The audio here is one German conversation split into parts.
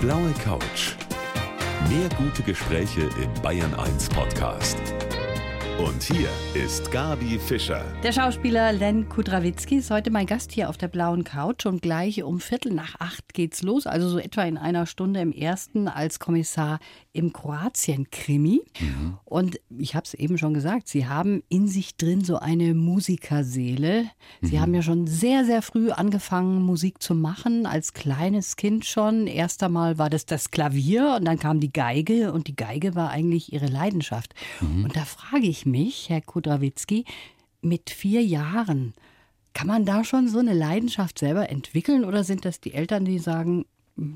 blaue Couch. Mehr gute Gespräche im Bayern 1 Podcast. Und hier ist Gabi Fischer. Der Schauspieler Len Kudrawitzki ist heute mein Gast hier auf der blauen Couch und gleich um Viertel nach acht geht's los, also so etwa in einer Stunde im ersten als Kommissar im Kroatien-Krimi. Mhm. Und ich habe es eben schon gesagt, Sie haben in sich drin so eine Musikerseele. Sie mhm. haben ja schon sehr, sehr früh angefangen, Musik zu machen, als kleines Kind schon. Erst einmal war das das Klavier und dann kam die Geige und die Geige war eigentlich Ihre Leidenschaft. Mhm. Und da frage ich mich, Herr Kudrawitzki, mit vier Jahren, kann man da schon so eine Leidenschaft selber entwickeln oder sind das die Eltern, die sagen,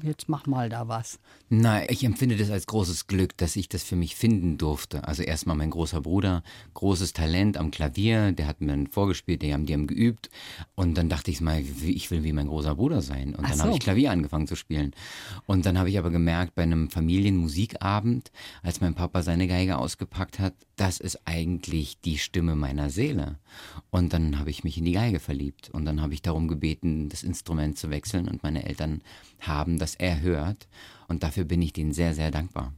jetzt mach mal da was. Nein, ich empfinde das als großes Glück, dass ich das für mich finden durfte. Also erstmal mein großer Bruder, großes Talent am Klavier, der hat mir vorgespielt, die haben, die haben geübt. Und dann dachte ich mal, ich will wie mein großer Bruder sein. Und dann so. habe ich Klavier angefangen zu spielen. Und dann habe ich aber gemerkt, bei einem Familienmusikabend, als mein Papa seine Geige ausgepackt hat, das ist eigentlich die Stimme meiner Seele. Und dann habe ich mich in die Geige verliebt. Und dann habe ich darum gebeten, das Instrument zu wechseln. Und meine Eltern haben das erhört. Und dafür bin ich denen sehr, sehr dankbar.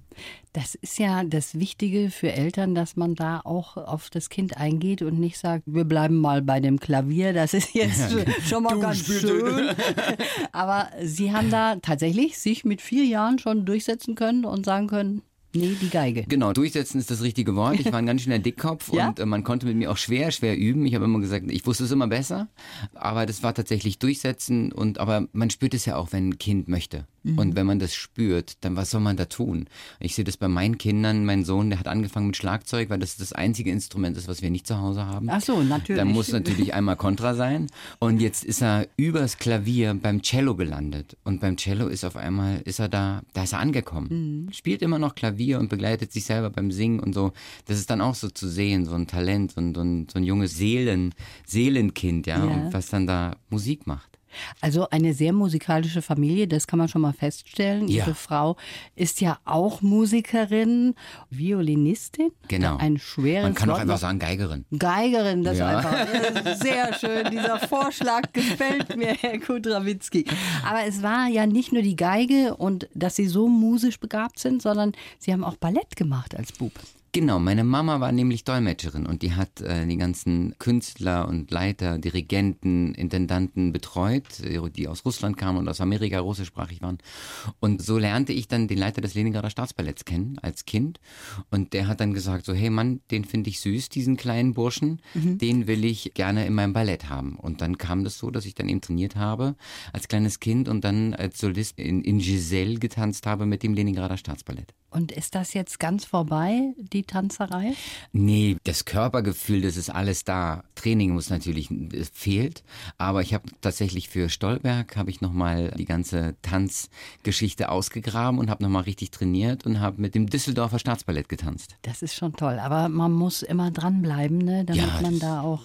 Das ist ja das Wichtige für Eltern, dass man da auch auf das Kind eingeht und nicht sagt, wir bleiben mal bei dem Klavier, das ist jetzt ja, schon mal ganz schön. Aber Sie haben da tatsächlich sich mit vier Jahren schon durchsetzen können und sagen können, Nee, die Geige. Genau, durchsetzen ist das richtige Wort. Ich war ein ganz schöner Dickkopf ja? und äh, man konnte mit mir auch schwer, schwer üben. Ich habe immer gesagt, ich wusste es immer besser, aber das war tatsächlich durchsetzen und aber man spürt es ja auch, wenn ein Kind möchte. Mhm. Und wenn man das spürt, dann was soll man da tun? Ich sehe das bei meinen Kindern. Mein Sohn, der hat angefangen mit Schlagzeug, weil das das einzige Instrument ist, was wir nicht zu Hause haben. Ach so, natürlich. Da muss natürlich einmal Kontra sein. Und jetzt ist er übers Klavier beim Cello gelandet. Und beim Cello ist auf einmal, ist er da, da ist er angekommen. Mhm. Spielt immer noch Klavier und begleitet sich selber beim Singen und so. Das ist dann auch so zu sehen, so ein Talent, so ein, so ein, so ein junges Seelen, Seelenkind, ja, ja. Und was dann da Musik macht. Also eine sehr musikalische Familie, das kann man schon mal feststellen. Ja. Ihre Frau ist ja auch Musikerin, Violinistin. Genau. Ein schweres Man kann auch einfach sagen Geigerin. Geigerin, das ja. ist einfach sehr schön. Dieser Vorschlag gefällt mir, Herr Kudrawitzki. Aber es war ja nicht nur die Geige und dass Sie so musisch begabt sind, sondern Sie haben auch Ballett gemacht als Bub. Genau, meine Mama war nämlich Dolmetscherin und die hat äh, die ganzen Künstler und Leiter, Dirigenten, Intendanten betreut, äh, die aus Russland kamen und aus Amerika russischsprachig waren. Und so lernte ich dann den Leiter des Leningrader Staatsballetts kennen als Kind. Und der hat dann gesagt so, hey Mann, den finde ich süß, diesen kleinen Burschen, mhm. den will ich gerne in meinem Ballett haben. Und dann kam das so, dass ich dann eben trainiert habe als kleines Kind und dann als Solist in, in Giselle getanzt habe mit dem Leningrader Staatsballett. Und ist das jetzt ganz vorbei, die Tanzerei? Nee, das Körpergefühl, das ist alles da. Training muss natürlich fehlt, aber ich habe tatsächlich für Stolberg habe ich noch mal die ganze Tanzgeschichte ausgegraben und habe noch mal richtig trainiert und habe mit dem Düsseldorfer Staatsballett getanzt. Das ist schon toll, aber man muss immer dranbleiben, ne, damit ja, man da auch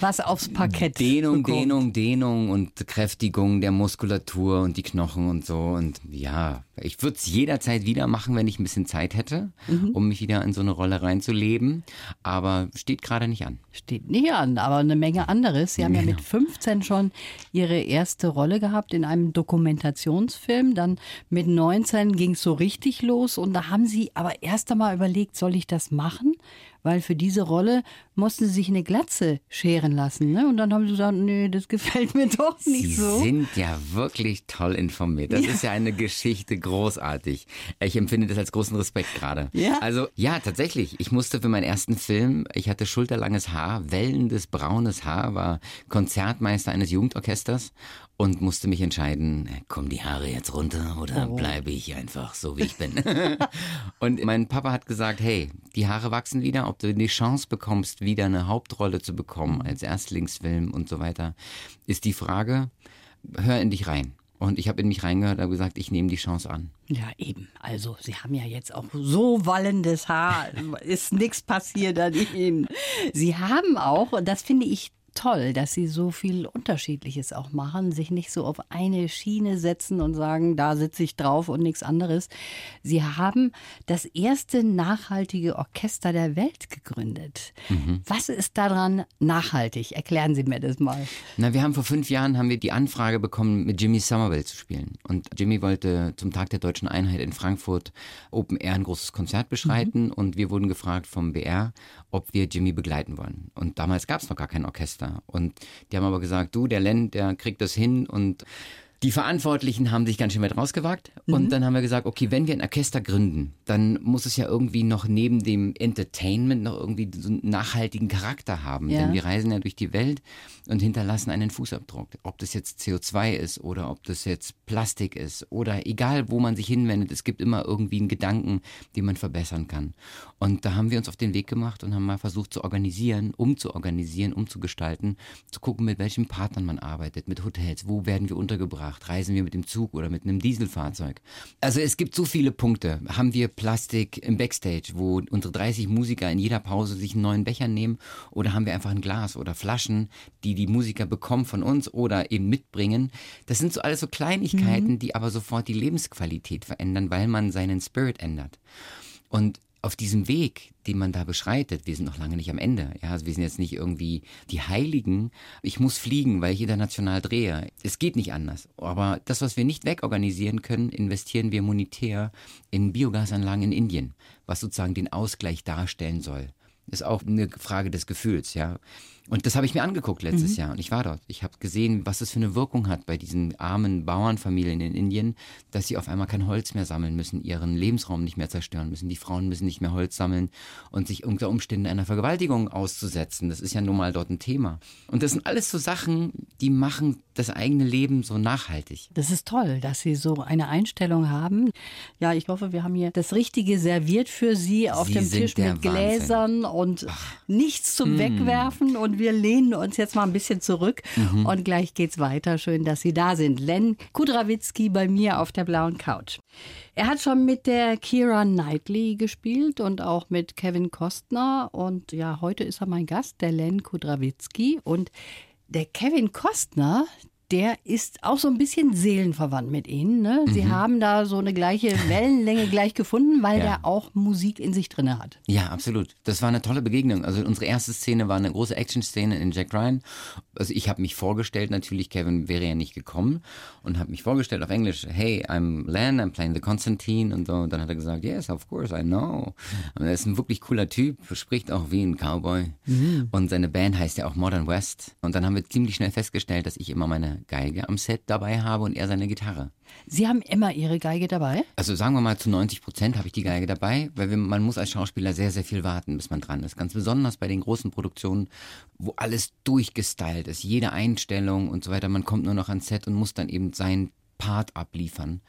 was aufs Parkett. Dehnung, bekommt. Dehnung, Dehnung und Kräftigung der Muskulatur und die Knochen und so. Und ja, ich würde es jederzeit wieder machen, wenn ich ein bisschen Zeit hätte, mhm. um mich wieder in so eine Rolle reinzuleben. Aber steht gerade nicht an. Steht nicht an, aber eine Menge anderes. Sie haben ja, ja mit 15 schon Ihre erste Rolle gehabt in einem Dokumentationsfilm. Dann mit 19 ging es so richtig los. Und da haben Sie aber erst einmal überlegt, soll ich das machen? Weil für diese Rolle mussten sie sich eine Glatze scheren lassen. Ne? Und dann haben sie gesagt, nee, das gefällt mir doch nicht sie so. Sie sind ja wirklich toll informiert. Das ja. ist ja eine Geschichte großartig. Ich empfinde das als großen Respekt gerade. Ja? Also ja, tatsächlich. Ich musste für meinen ersten Film, ich hatte schulterlanges Haar, wellendes braunes Haar, war Konzertmeister eines Jugendorchesters und musste mich entscheiden, kommen die Haare jetzt runter oder oh. bleibe ich einfach so, wie ich bin. und mein Papa hat gesagt, hey, die Haare wachsen wieder, ob du die Chance bekommst, wieder eine Hauptrolle zu bekommen als Erstlingsfilm und so weiter, ist die Frage, hör in dich rein. Und ich habe in mich reingehört und gesagt, ich nehme die Chance an. Ja, eben. Also, Sie haben ja jetzt auch so wallendes Haar. Ist nichts passiert an Ihnen. Sie haben auch, und das finde ich toll, dass Sie so viel Unterschiedliches auch machen, sich nicht so auf eine Schiene setzen und sagen, da sitze ich drauf und nichts anderes. Sie haben das erste nachhaltige Orchester der Welt gegründet. Mhm. Was ist daran nachhaltig? Erklären Sie mir das mal. Na, wir haben vor fünf Jahren haben wir die Anfrage bekommen, mit Jimmy Somerville zu spielen. Und Jimmy wollte zum Tag der Deutschen Einheit in Frankfurt Open Air ein großes Konzert beschreiten mhm. und wir wurden gefragt vom BR, ob wir Jimmy begleiten wollen. Und damals gab es noch gar kein Orchester. Und die haben aber gesagt, du, der Len, der kriegt das hin und die Verantwortlichen haben sich ganz schön weit rausgewagt. Mhm. Und dann haben wir gesagt, okay, wenn wir ein Orchester gründen, dann muss es ja irgendwie noch neben dem Entertainment noch irgendwie so einen nachhaltigen Charakter haben. Ja. Denn wir reisen ja durch die Welt und hinterlassen einen Fußabdruck. Ob das jetzt CO2 ist oder ob das jetzt Plastik ist oder egal, wo man sich hinwendet, es gibt immer irgendwie einen Gedanken, den man verbessern kann. Und da haben wir uns auf den Weg gemacht und haben mal versucht zu organisieren, umzuorganisieren, umzugestalten, zu gucken, mit welchen Partnern man arbeitet, mit Hotels, wo werden wir untergebracht gemacht? Reisen wir mit dem Zug oder mit einem Dieselfahrzeug? Also es gibt so viele Punkte. Haben wir Plastik im Backstage, wo unsere 30 Musiker in jeder Pause sich einen neuen Becher nehmen? Oder haben wir einfach ein Glas oder Flaschen, die die Musiker bekommen von uns oder eben mitbringen? Das sind so alles so Kleinigkeiten, mhm. die aber sofort die Lebensqualität verändern, weil man seinen Spirit ändert. Und auf diesem Weg, den man da beschreitet, wir sind noch lange nicht am Ende. Ja, also wir sind jetzt nicht irgendwie die Heiligen. Ich muss fliegen, weil ich international drehe. Es geht nicht anders. Aber das, was wir nicht wegorganisieren können, investieren wir monetär in Biogasanlagen in Indien, was sozusagen den Ausgleich darstellen soll. Ist auch eine Frage des Gefühls, ja. Und das habe ich mir angeguckt letztes mhm. Jahr und ich war dort. Ich habe gesehen, was das für eine Wirkung hat bei diesen armen Bauernfamilien in Indien, dass sie auf einmal kein Holz mehr sammeln müssen, ihren Lebensraum nicht mehr zerstören müssen. Die Frauen müssen nicht mehr Holz sammeln und sich unter Umständen einer Vergewaltigung auszusetzen. Das ist ja nun mal dort ein Thema. Und das sind alles so Sachen, die machen das eigene Leben so nachhaltig. Das ist toll, dass Sie so eine Einstellung haben. Ja, ich hoffe, wir haben hier das Richtige serviert für Sie auf Sie dem Tisch mit Gläsern und Ach. nichts zum mm. Wegwerfen und wir lehnen uns jetzt mal ein bisschen zurück mhm. und gleich geht's weiter. Schön, dass Sie da sind. Len Kudrawitzki bei mir auf der blauen Couch. Er hat schon mit der Kira Knightley gespielt und auch mit Kevin Kostner. Und ja, heute ist er mein Gast, der Len Kudrawitzki. Und der Kevin Kostner, der ist auch so ein bisschen seelenverwandt mit Ihnen. Ne? Sie mhm. haben da so eine gleiche Wellenlänge gleich gefunden, weil ja. der auch Musik in sich drin hat. Ja, absolut. Das war eine tolle Begegnung. Also unsere erste Szene war eine große Action-Szene in Jack Ryan. Also ich habe mich vorgestellt, natürlich, Kevin wäre ja nicht gekommen und habe mich vorgestellt auf Englisch, hey, I'm Len, I'm playing the Constantine und so. Und dann hat er gesagt, yes, of course, I know. Und er ist ein wirklich cooler Typ, spricht auch wie ein Cowboy. Mhm. Und seine Band heißt ja auch Modern West. Und dann haben wir ziemlich schnell festgestellt, dass ich immer meine Geige am Set dabei habe und er seine Gitarre. Sie haben immer Ihre Geige dabei? Also sagen wir mal zu 90 Prozent habe ich die Geige dabei, weil man muss als Schauspieler sehr, sehr viel warten, bis man dran ist. Ganz besonders bei den großen Produktionen, wo alles durchgestylt ist, jede Einstellung und so weiter. Man kommt nur noch ans Set und muss dann eben seinen Part abliefern.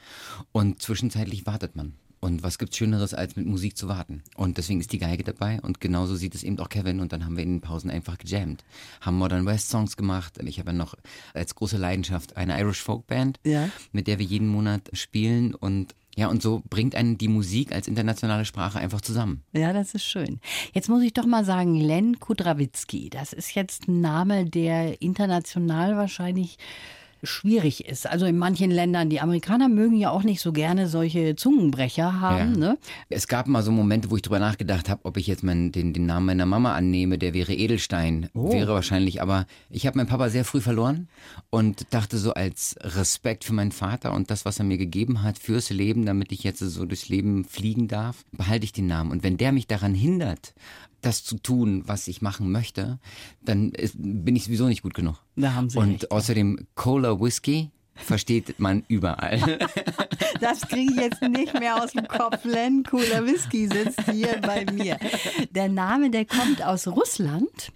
Und zwischenzeitlich wartet man. Und was gibt's Schöneres, als mit Musik zu warten? Und deswegen ist die Geige dabei und genauso sieht es eben auch Kevin. Und dann haben wir in den Pausen einfach gejammt. Haben Modern West Songs gemacht. Ich habe ja noch als große Leidenschaft eine Irish Folk Band, ja. mit der wir jeden Monat spielen und ja, und so bringt einen die Musik als internationale Sprache einfach zusammen. Ja, das ist schön. Jetzt muss ich doch mal sagen, Len Kudrawitzki, das ist jetzt ein Name, der international wahrscheinlich schwierig ist. Also in manchen Ländern, die Amerikaner mögen ja auch nicht so gerne solche Zungenbrecher haben. Ja. Ne? Es gab mal so Momente, wo ich drüber nachgedacht habe, ob ich jetzt mein, den, den Namen meiner Mama annehme, der wäre Edelstein. Oh. Wäre wahrscheinlich, aber ich habe meinen Papa sehr früh verloren und dachte so als Respekt für meinen Vater und das, was er mir gegeben hat fürs Leben, damit ich jetzt so durchs Leben fliegen darf, behalte ich den Namen. Und wenn der mich daran hindert, das zu tun, was ich machen möchte, dann ist, bin ich sowieso nicht gut genug. Da haben Sie Und recht, außerdem Cola Whisky versteht man überall. Das kriege ich jetzt nicht mehr aus dem Kopf. Len Cola Whisky sitzt hier bei mir. Der Name, der kommt aus Russland.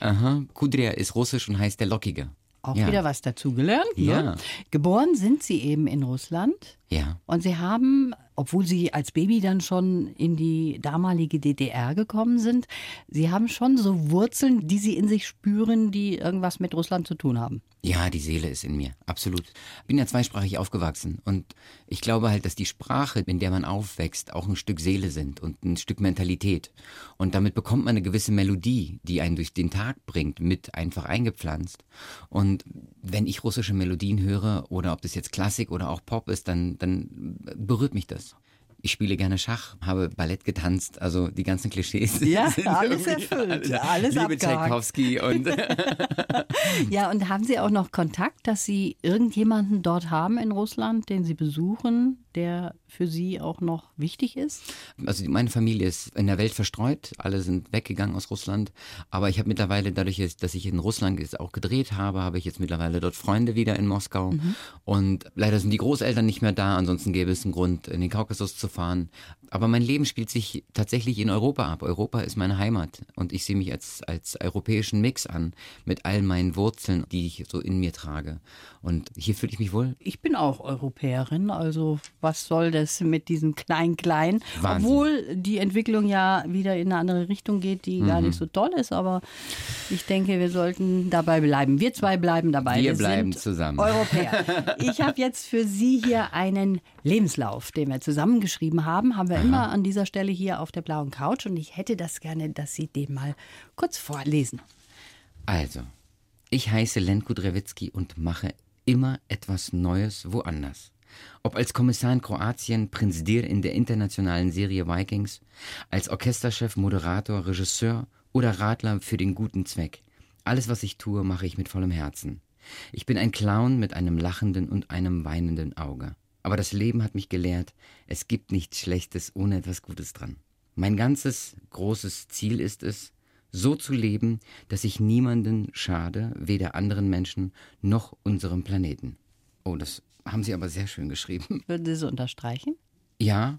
Aha. Kudria ist russisch und heißt der Lockige. Auch ja. wieder was dazugelernt. Ne? Ja. Geboren sind Sie eben in Russland. Ja. Und Sie haben obwohl Sie als Baby dann schon in die damalige DDR gekommen sind. Sie haben schon so Wurzeln, die Sie in sich spüren, die irgendwas mit Russland zu tun haben. Ja, die Seele ist in mir, absolut. Ich bin ja zweisprachig aufgewachsen und ich glaube halt, dass die Sprache, in der man aufwächst, auch ein Stück Seele sind und ein Stück Mentalität. Und damit bekommt man eine gewisse Melodie, die einen durch den Tag bringt, mit einfach eingepflanzt. Und wenn ich russische Melodien höre oder ob das jetzt Klassik oder auch Pop ist, dann, dann berührt mich das. Ich spiele gerne Schach, habe Ballett getanzt, also die ganzen Klischees. Ja, alles erfüllt, alles, alles Liebe Tchaikovsky und. ja, und haben Sie auch noch Kontakt, dass Sie irgendjemanden dort haben in Russland, den Sie besuchen, der für Sie auch noch wichtig ist? Also meine Familie ist in der Welt verstreut, alle sind weggegangen aus Russland, aber ich habe mittlerweile dadurch, dass ich in Russland jetzt auch gedreht habe, habe ich jetzt mittlerweile dort Freunde wieder in Moskau mhm. und leider sind die Großeltern nicht mehr da, ansonsten gäbe es einen Grund, in den Kaukasus zu fahren. Aber mein Leben spielt sich tatsächlich in Europa ab. Europa ist meine Heimat und ich sehe mich als, als europäischen Mix an mit all meinen Wurzeln, die ich so in mir trage. Und hier fühle ich mich wohl. Ich bin auch Europäerin, also was soll das mit diesem Klein-Klein? Obwohl die Entwicklung ja wieder in eine andere Richtung geht, die mhm. gar nicht so toll ist, aber ich denke, wir sollten dabei bleiben. Wir zwei bleiben dabei. Wir, wir bleiben zusammen. Europäer. Ich habe jetzt für Sie hier einen Lebenslauf, den wir zusammengeschrieben haben, haben wir Aha. immer an dieser Stelle hier auf der blauen Couch und ich hätte das gerne, dass Sie den mal kurz vorlesen. Also, ich heiße Len Kudrewitzki und mache immer etwas Neues woanders. Ob als Kommissar in Kroatien, Prinz Dir in der internationalen Serie Vikings, als Orchesterchef, Moderator, Regisseur oder Radler für den guten Zweck. Alles, was ich tue, mache ich mit vollem Herzen. Ich bin ein Clown mit einem lachenden und einem weinenden Auge. Aber das Leben hat mich gelehrt, es gibt nichts Schlechtes ohne etwas Gutes dran. Mein ganzes großes Ziel ist es, so zu leben, dass ich niemanden schade, weder anderen Menschen noch unserem Planeten. Oh, das haben Sie aber sehr schön geschrieben. Würden Sie so unterstreichen? Ja,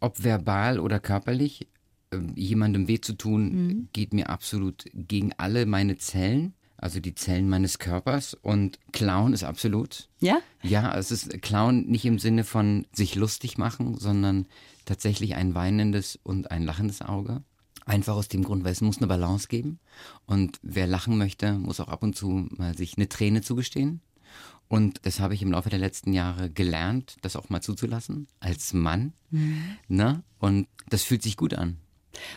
ob verbal oder körperlich, äh, jemandem weh zu tun, mhm. geht mir absolut gegen alle meine Zellen, also die Zellen meines Körpers. Und Clown ist absolut. Ja? Ja, es ist Clown nicht im Sinne von sich lustig machen, sondern tatsächlich ein weinendes und ein lachendes Auge. Einfach aus dem Grund, weil es muss eine Balance geben. Und wer lachen möchte, muss auch ab und zu mal sich eine Träne zugestehen. Und das habe ich im Laufe der letzten Jahre gelernt, das auch mal zuzulassen, als Mann. Mhm. Ne? Und das fühlt sich gut an.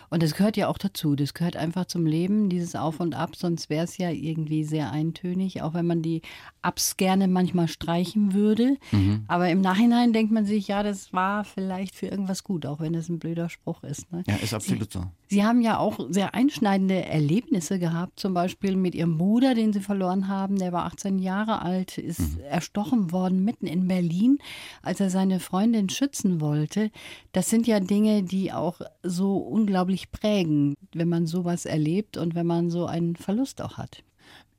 Und das gehört ja auch dazu. Das gehört einfach zum Leben, dieses Auf und Ab. Sonst wäre es ja irgendwie sehr eintönig, auch wenn man die Ups gerne manchmal streichen würde. Mhm. Aber im Nachhinein denkt man sich, ja, das war vielleicht für irgendwas gut, auch wenn es ein blöder Spruch ist. Ne? Ja, ist absolut Sie, so. Sie haben ja auch sehr einschneidende Erlebnisse gehabt, zum Beispiel mit Ihrem Bruder, den Sie verloren haben. Der war 18 Jahre alt, ist mhm. erstochen worden mitten in Berlin, als er seine Freundin schützen wollte. Das sind ja Dinge, die auch so unglaublich prägen, wenn man sowas erlebt und wenn man so einen Verlust auch hat.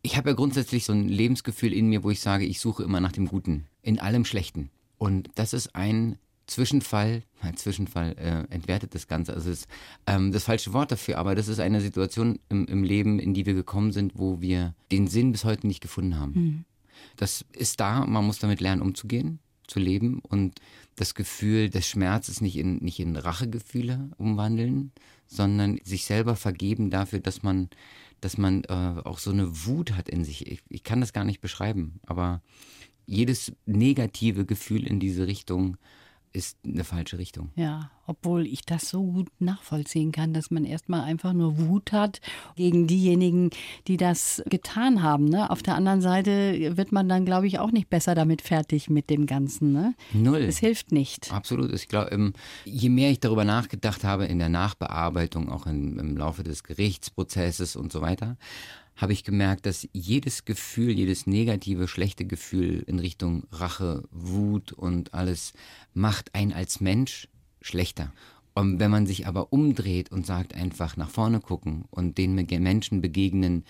Ich habe ja grundsätzlich so ein Lebensgefühl in mir, wo ich sage, ich suche immer nach dem Guten, in allem Schlechten. Und das ist ein Zwischenfall, ein Zwischenfall äh, entwertet das Ganze, also ist ähm, das falsche Wort dafür, aber das ist eine Situation im, im, Leben, in die wir gekommen sind, wo wir den Sinn bis heute nicht gefunden haben. Mhm. Das ist da, man muss damit lernen, umzugehen, zu leben und das Gefühl des Schmerzes nicht in, nicht in Rachegefühle umwandeln, sondern sich selber vergeben dafür, dass man dass man äh, auch so eine Wut hat in sich. Ich, ich kann das gar nicht beschreiben, aber jedes negative Gefühl in diese Richtung ist eine falsche Richtung. Ja, obwohl ich das so gut nachvollziehen kann, dass man erstmal einfach nur Wut hat gegen diejenigen, die das getan haben. Ne? Auf der anderen Seite wird man dann, glaube ich, auch nicht besser damit fertig mit dem Ganzen. Ne? Null. Es hilft nicht. Absolut. Ich glaube, ähm, je mehr ich darüber nachgedacht habe in der Nachbearbeitung, auch im, im Laufe des Gerichtsprozesses und so weiter, habe ich gemerkt, dass jedes Gefühl, jedes negative, schlechte Gefühl in Richtung Rache, Wut und alles macht einen als Mensch schlechter. Und wenn man sich aber umdreht und sagt einfach nach vorne gucken und den Menschen begegnen,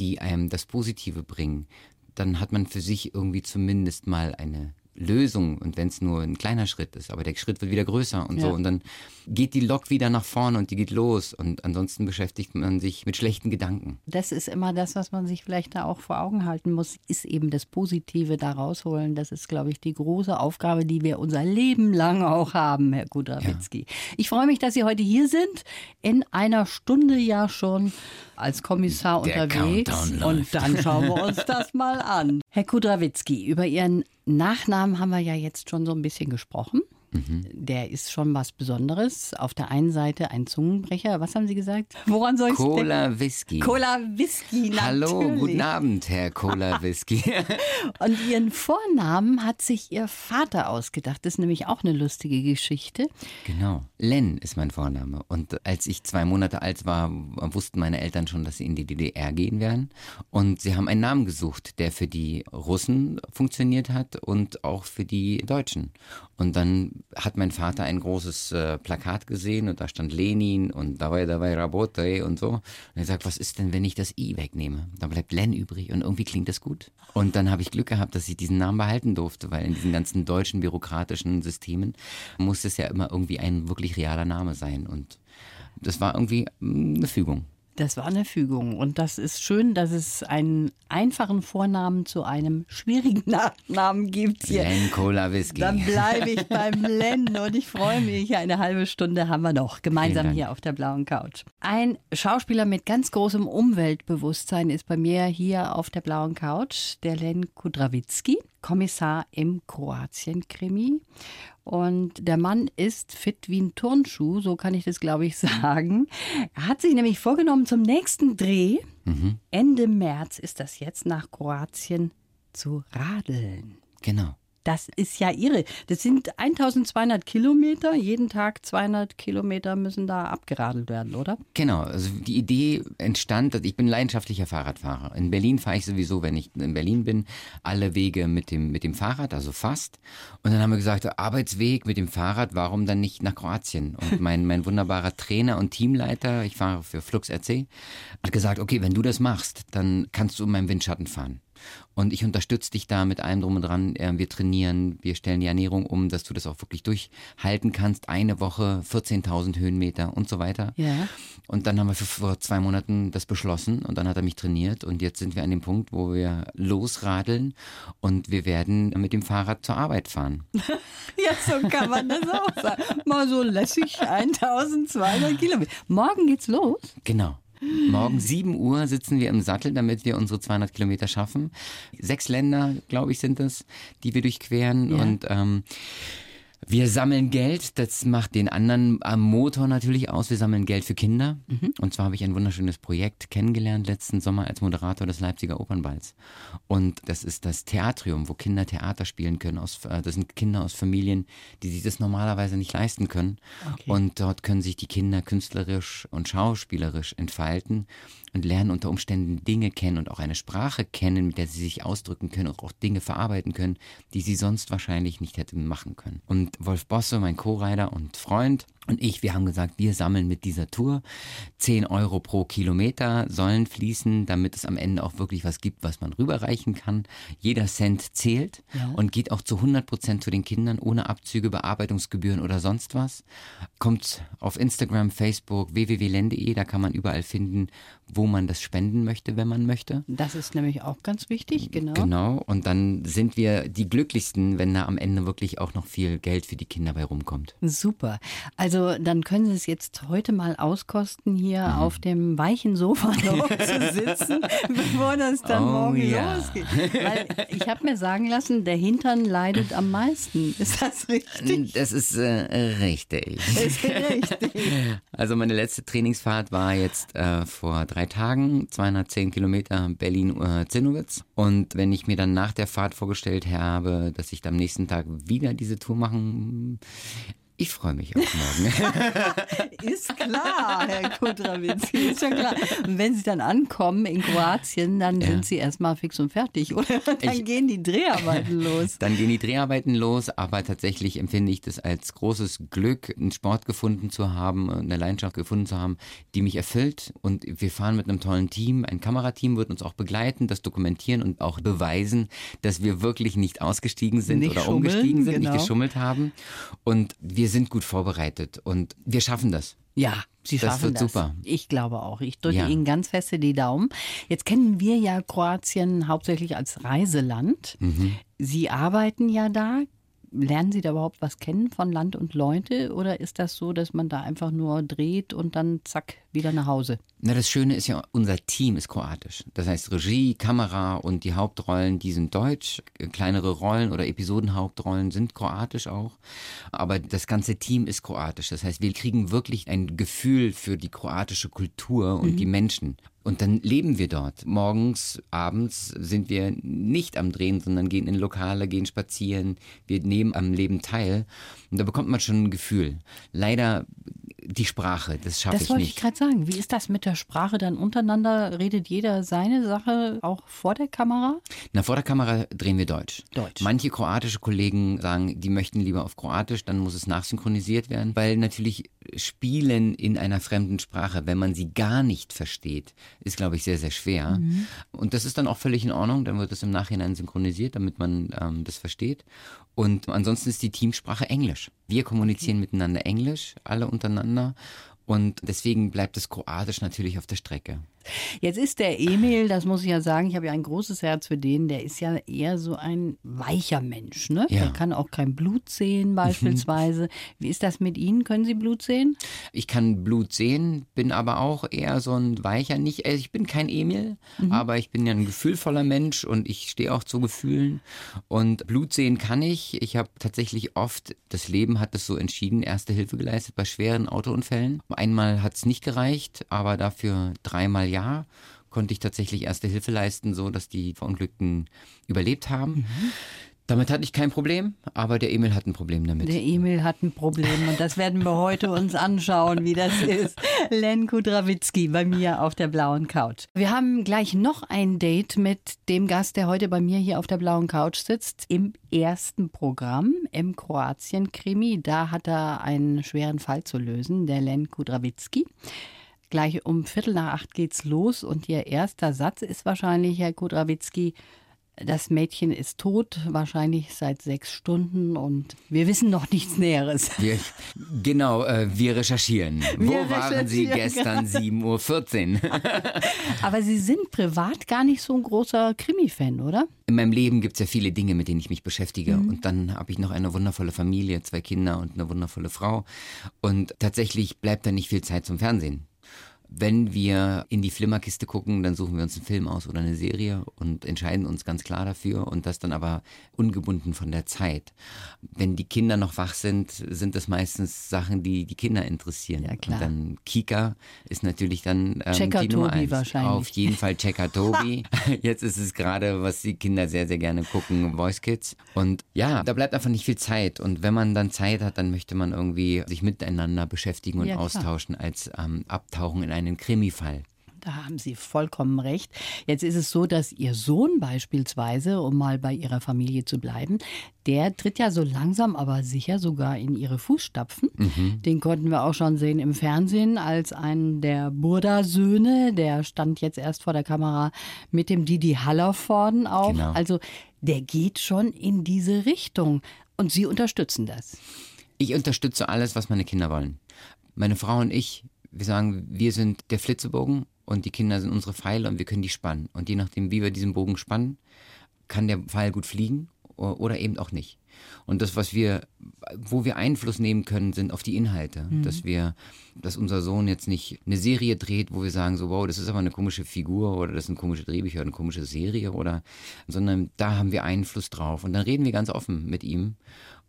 die einem das Positive bringen, dann hat man für sich irgendwie zumindest mal eine Lösung und wenn es nur ein kleiner Schritt ist, aber der Schritt wird wieder größer und ja. so und dann geht die Lok wieder nach vorne und die geht los und ansonsten beschäftigt man sich mit schlechten Gedanken. Das ist immer das, was man sich vielleicht da auch vor Augen halten muss, ist eben das Positive da rausholen. Das ist, glaube ich, die große Aufgabe, die wir unser Leben lang auch haben, Herr Kudrawitzki. Ja. Ich freue mich, dass Sie heute hier sind. In einer Stunde ja schon als Kommissar Der unterwegs. Und dann schauen wir uns das mal an. Herr Kudrawitzki, über Ihren Nachnamen haben wir ja jetzt schon so ein bisschen gesprochen. Mhm. Der ist schon was Besonderes. Auf der einen Seite ein Zungenbrecher. Was haben Sie gesagt? Woran soll ich Cola denken? Whisky. Cola Whisky, natürlich. Hallo, guten Abend, Herr Cola Whisky. Und Ihren Vornamen hat sich Ihr Vater ausgedacht. Das ist nämlich auch eine lustige Geschichte. Genau. Len ist mein Vorname. Und als ich zwei Monate alt war, wussten meine Eltern schon, dass sie in die DDR gehen werden. Und sie haben einen Namen gesucht, der für die Russen funktioniert hat und auch für die Deutschen. Und dann hat mein Vater ein großes äh, Plakat gesehen und da stand Lenin und dabei, dabei Rabote und so. Und er sagt, was ist denn, wenn ich das I wegnehme? Dann bleibt Len übrig und irgendwie klingt das gut. Und dann habe ich Glück gehabt, dass ich diesen Namen behalten durfte, weil in diesen ganzen deutschen bürokratischen Systemen muss es ja immer irgendwie ein wirklich realer Name sein. Und das war irgendwie hm, eine Fügung. Das war eine Fügung. Und das ist schön, dass es einen einfachen Vornamen zu einem schwierigen Nachnamen gibt hier. Len Cola Whisky. Dann bleibe ich beim Len und ich freue mich. Eine halbe Stunde haben wir noch gemeinsam hier auf der blauen Couch. Ein Schauspieler mit ganz großem Umweltbewusstsein ist bei mir hier auf der blauen Couch, der Len Kudrawitzki. Kommissar im Kroatien-Krimi. Und der Mann ist fit wie ein Turnschuh, so kann ich das, glaube ich, sagen. Er hat sich nämlich vorgenommen, zum nächsten Dreh, mhm. Ende März ist das jetzt, nach Kroatien zu radeln. Genau. Das ist ja irre. Das sind 1200 Kilometer. Jeden Tag 200 Kilometer müssen da abgeradelt werden, oder? Genau. Also die Idee entstand, dass ich bin leidenschaftlicher Fahrradfahrer. In Berlin fahre ich sowieso, wenn ich in Berlin bin, alle Wege mit dem, mit dem Fahrrad, also fast. Und dann haben wir gesagt, Arbeitsweg mit dem Fahrrad, warum dann nicht nach Kroatien? Und mein, mein wunderbarer Trainer und Teamleiter, ich fahre für Flux RC, hat gesagt, okay, wenn du das machst, dann kannst du in meinem Windschatten fahren. Und ich unterstütze dich da mit allem drum und dran. Äh, wir trainieren, wir stellen die Ernährung um, dass du das auch wirklich durchhalten kannst. Eine Woche, 14.000 Höhenmeter und so weiter. Ja. Und dann haben wir vor zwei Monaten das beschlossen und dann hat er mich trainiert und jetzt sind wir an dem Punkt, wo wir losradeln und wir werden mit dem Fahrrad zur Arbeit fahren. ja, so kann man das auch sagen. Mal so lässig 1200 Kilometer. Morgen geht's los. Genau. Morgen 7 Uhr sitzen wir im Sattel, damit wir unsere 200 Kilometer schaffen. Sechs Länder, glaube ich, sind es, die wir durchqueren. Ja. Und ähm, wir sammeln Geld, das macht den anderen am Motor natürlich aus. Wir sammeln Geld für Kinder. Mhm. Und zwar habe ich ein wunderschönes Projekt kennengelernt letzten Sommer als Moderator des Leipziger Opernballs. Und das ist das Theatrium, wo Kinder Theater spielen können. Aus, äh, das sind Kinder aus Familien, die sich das normalerweise nicht leisten können. Okay. Und dort können sich die Kinder künstlerisch und schauspielerisch entfalten und lernen unter Umständen Dinge kennen und auch eine Sprache kennen, mit der sie sich ausdrücken können und auch Dinge verarbeiten können, die sie sonst wahrscheinlich nicht hätten machen können. Und Wolf Bosse, mein Co-Rider und Freund, und ich, wir haben gesagt, wir sammeln mit dieser Tour 10 Euro pro Kilometer sollen fließen, damit es am Ende auch wirklich was gibt, was man rüberreichen kann. Jeder Cent zählt ja. und geht auch zu 100 Prozent zu den Kindern ohne Abzüge, Bearbeitungsgebühren oder sonst was. Kommt auf Instagram, Facebook, www.lende.de, da kann man überall finden, wo man das spenden möchte, wenn man möchte. Das ist nämlich auch ganz wichtig, genau. Genau, und dann sind wir die glücklichsten, wenn da am Ende wirklich auch noch viel Geld für die Kinder bei rumkommt. Super. Also dann können Sie es jetzt heute mal auskosten, hier mhm. auf dem weichen Sofa noch zu sitzen, bevor das dann oh, morgen ja. losgeht. Weil ich habe mir sagen lassen, der Hintern leidet am meisten. Ist das richtig? Das ist äh, richtig. Ist richtig. Also meine letzte Trainingsfahrt war jetzt äh, vor drei drei Tagen, 210 Kilometer Berlin-Zinnowitz. Äh, und wenn ich mir dann nach der Fahrt vorgestellt habe, dass ich am nächsten Tag wieder diese Tour machen Ich freue mich auf morgen. ist klar, Herr Kudrawitzki, ist schon klar. Und wenn Sie dann ankommen in Kroatien, dann ja. sind Sie erstmal fix und fertig, oder? Dann ich, gehen die Dreharbeiten los. Dann gehen die Dreharbeiten los, aber tatsächlich empfinde ich das als großes Glück, einen Sport gefunden zu haben, eine Leidenschaft gefunden zu haben, die mich erfüllt. Und wir fahren mit einem tollen Team. Ein Kamerateam wird uns auch begleiten, das dokumentieren und auch beweisen, dass wir wirklich nicht ausgestiegen sind nicht oder umgestiegen sind, genau. nicht geschummelt haben. Und wir sind gut vorbereitet und wir schaffen das. Ja, Sie das schaffen wird das. super. Ich glaube auch. Ich drücke ja. Ihnen ganz feste die Daumen. Jetzt kennen wir ja Kroatien hauptsächlich als Reiseland. Mhm. Sie arbeiten ja da. Lernen Sie da überhaupt was kennen von Land und Leute oder ist das so, dass man da einfach nur dreht und dann zack wieder nach Hause? Na, das Schöne ist ja, unser Team ist kroatisch. Das heißt, Regie, Kamera und die Hauptrollen, die sind deutsch. Kleinere Rollen oder Episodenhauptrollen sind kroatisch auch. Aber das ganze Team ist kroatisch. Das heißt, wir kriegen wirklich ein Gefühl für die kroatische Kultur und mhm. die Menschen. Und dann leben wir dort. Morgens, abends sind wir nicht am Drehen, sondern gehen in Lokale, gehen spazieren. Wir nehmen am Leben teil. Und da bekommt man schon ein Gefühl. Leider die Sprache, das schaffe ich nicht. Das wollte ich gerade sagen. Wie ist das mit der Sprache dann untereinander? Redet jeder seine Sache auch vor der Kamera? Na, vor der Kamera drehen wir Deutsch. Deutsch. Manche kroatische Kollegen sagen, die möchten lieber auf Kroatisch, dann muss es nachsynchronisiert werden, weil natürlich Spielen in einer fremden Sprache, wenn man sie gar nicht versteht, ist, glaube ich, sehr, sehr schwer. Mhm. Und das ist dann auch völlig in Ordnung. Dann wird es im Nachhinein synchronisiert, damit man ähm, das versteht. Und ansonsten ist die Teamsprache Englisch. Wir kommunizieren okay. miteinander Englisch, alle untereinander. Und deswegen bleibt das Kroatisch natürlich auf der Strecke. Jetzt ist der Emil, das muss ich ja sagen, ich habe ja ein großes Herz für den, der ist ja eher so ein weicher Mensch. Ne? Ja. Der kann auch kein Blut sehen beispielsweise. Wie ist das mit Ihnen? Können Sie Blut sehen? Ich kann Blut sehen, bin aber auch eher so ein weicher, nicht, also ich bin kein Emil, mhm. aber ich bin ja ein gefühlvoller Mensch und ich stehe auch zu Gefühlen. Und Blut sehen kann ich. Ich habe tatsächlich oft, das Leben hat es so entschieden, erste Hilfe geleistet bei schweren Autounfällen. Einmal hat es nicht gereicht, aber dafür dreimal Jahr konnte ich tatsächlich erste Hilfe leisten, so dass die Verunglückten überlebt haben. Mhm. Damit hatte ich kein Problem, aber der Emil hat ein Problem damit. Der Emil hat ein Problem und das werden wir heute uns anschauen, wie das ist. Len Kudrawitzki bei mir auf der blauen Couch. Wir haben gleich noch ein Date mit dem Gast, der heute bei mir hier auf der blauen Couch sitzt. Im ersten Programm im Kroatien-Krimi. Da hat er einen schweren Fall zu lösen, der Len Kudrawitzki. Gleich um Viertel nach acht geht's los und Ihr erster Satz ist wahrscheinlich, Herr Kudrawitzki, das Mädchen ist tot, wahrscheinlich seit sechs Stunden und wir wissen noch nichts Näheres. Wir, genau, äh, wir recherchieren. Wir Wo recherchieren, waren Sie gestern genau. 7.14 Uhr? Aber Sie sind privat gar nicht so ein großer Krimi-Fan, oder? In meinem Leben gibt es ja viele Dinge, mit denen ich mich beschäftige. Mhm. Und dann habe ich noch eine wundervolle Familie, zwei Kinder und eine wundervolle Frau. Und tatsächlich bleibt da nicht viel Zeit zum Fernsehen wenn wir in die Flimmerkiste gucken, dann suchen wir uns einen Film aus oder eine Serie und entscheiden uns ganz klar dafür und das dann aber ungebunden von der Zeit. Wenn die Kinder noch wach sind, sind das meistens Sachen, die die Kinder interessieren. Ja, klar. Und dann Kika ist natürlich dann ähm, Checker die Nummer Tobi eins. wahrscheinlich. Auf jeden Fall Checker Tobi. Jetzt ist es gerade, was die Kinder sehr, sehr gerne gucken, Voice Kids. Und ja, da bleibt einfach nicht viel Zeit. Und wenn man dann Zeit hat, dann möchte man irgendwie sich miteinander beschäftigen und ja, austauschen, als ähm, abtauchen in einen Krimifall. Da haben Sie vollkommen recht. Jetzt ist es so, dass Ihr Sohn beispielsweise, um mal bei Ihrer Familie zu bleiben, der tritt ja so langsam, aber sicher sogar in Ihre Fußstapfen. Mhm. Den konnten wir auch schon sehen im Fernsehen als einen der Burda-Söhne. Der stand jetzt erst vor der Kamera mit dem Didi Hallervorden auch. Genau. Also der geht schon in diese Richtung. Und Sie unterstützen das. Ich unterstütze alles, was meine Kinder wollen. Meine Frau und ich, wir sagen, wir sind der Flitzebogen und die Kinder sind unsere Pfeile und wir können die spannen. Und je nachdem, wie wir diesen Bogen spannen, kann der Pfeil gut fliegen oder eben auch nicht. Und das, was wir, wo wir Einfluss nehmen können, sind auf die Inhalte. Mhm. Dass wir, dass unser Sohn jetzt nicht eine Serie dreht, wo wir sagen so, wow, das ist aber eine komische Figur oder das sind komische Drehbücher oder eine komische Serie oder, sondern da haben wir Einfluss drauf. Und dann reden wir ganz offen mit ihm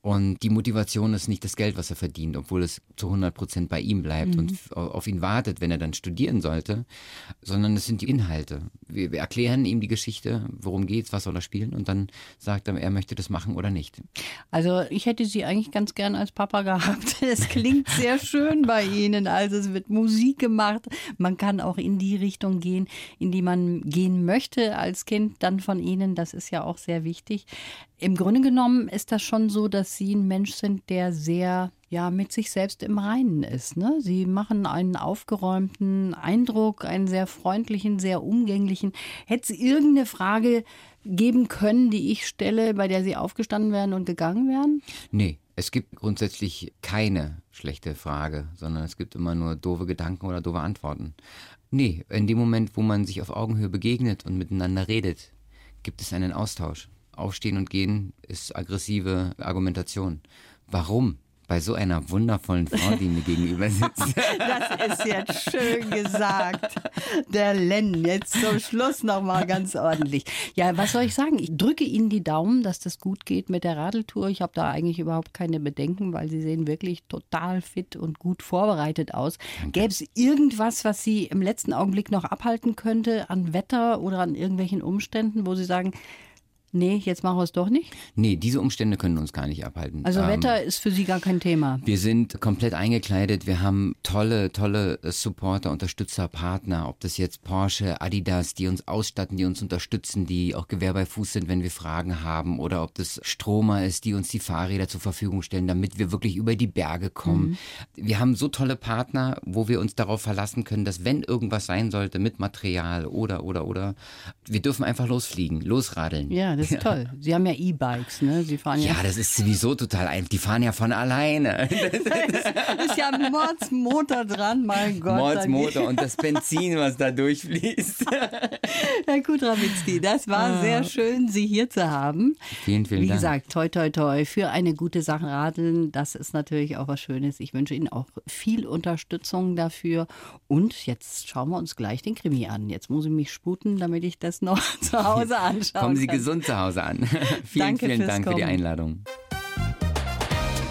Und die Motivation ist nicht das Geld, was er verdient, obwohl es zu 100 Prozent bei ihm bleibt mhm. und auf ihn wartet, wenn er dann studieren sollte, sondern es sind die Inhalte. Wir, wir erklären ihm die Geschichte, worum geht's, was soll er spielen und dann sagt er, er möchte das machen oder nicht. Also ich hätte sie eigentlich ganz gern als Papa gehabt. Es klingt sehr schön bei Ihnen. Also es wird Musik gemacht. Man kann auch in die Richtung gehen, in die man gehen möchte als Kind dann von Ihnen. Das ist ja auch sehr wichtig. Im Grunde genommen ist das schon so, dass Sie ein Mensch sind, der sehr ja mit sich selbst im Reinen ist. Ne? Sie machen einen aufgeräumten Eindruck, einen sehr freundlichen, sehr umgänglichen. Hätte es irgendeine Frage geben können, die ich stelle, bei der Sie aufgestanden wären und gegangen wären? Nee. Es gibt grundsätzlich keine schlechte Frage, sondern es gibt immer nur doofe Gedanken oder doofe Antworten. Nee, in dem Moment, wo man sich auf Augenhöhe begegnet und miteinander redet, gibt es einen Austausch. Aufstehen und gehen ist aggressive Argumentation. Warum? Bei so einer wundervollen Frau, die mir gegenüber sitzt. Das ist jetzt schön gesagt. Der Len, jetzt zum Schluss nochmal ganz ordentlich. Ja, was soll ich sagen? Ich drücke Ihnen die Daumen, dass das gut geht mit der Radeltour. Ich habe da eigentlich überhaupt keine Bedenken, weil Sie sehen wirklich total fit und gut vorbereitet aus. Gäbe es irgendwas, was Sie im letzten Augenblick noch abhalten könnte an Wetter oder an irgendwelchen Umständen, wo Sie sagen, Nee, jetzt machen wir es doch nicht? Nee, diese Umstände können uns gar nicht abhalten. Also ähm, Wetter ist für Sie gar kein Thema. Wir sind komplett eingekleidet. Wir haben tolle, tolle äh, Supporter, Unterstützer, Partner. Ob das jetzt Porsche, Adidas, die uns ausstatten, die uns unterstützen, die auch Gewehr bei Fuß sind, wenn wir Fragen haben. Oder ob das Stromer ist, die uns die Fahrräder zur Verfügung stellen, damit wir wirklich über die Berge kommen. Mhm. Wir haben so tolle Partner, wo wir uns darauf verlassen können, dass wenn irgendwas sein sollte mit Material oder, oder, oder, wir dürfen einfach losfliegen, losradeln. Ja, das ist toll. Sie haben ja E-Bikes, ne? Sie fahren ja. Ja, das ist sowieso total einfach. Die fahren ja von alleine. Das ist ja ein Mordsmotor dran, mein Gott. Mordsmotor und das Benzin, was da durchfließt. Herr Kudrawitzki, das war ah. sehr schön, Sie hier zu haben. Vielen, vielen Wie Dank. Wie gesagt, toi, toi, toi für eine gute Sache radeln. Das ist natürlich auch was Schönes. Ich wünsche Ihnen auch viel Unterstützung dafür. Und jetzt schauen wir uns gleich den Krimi an. Jetzt muss ich mich sputen, damit ich das noch zu Hause anschaue. Kommen Sie gesund zu Hause. An. vielen, Danke vielen Dank Kommen. für die Einladung.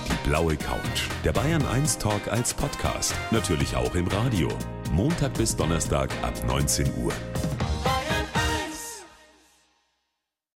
Die blaue Couch. Der Bayern 1 Talk als Podcast. Natürlich auch im Radio. Montag bis Donnerstag ab 19 Uhr.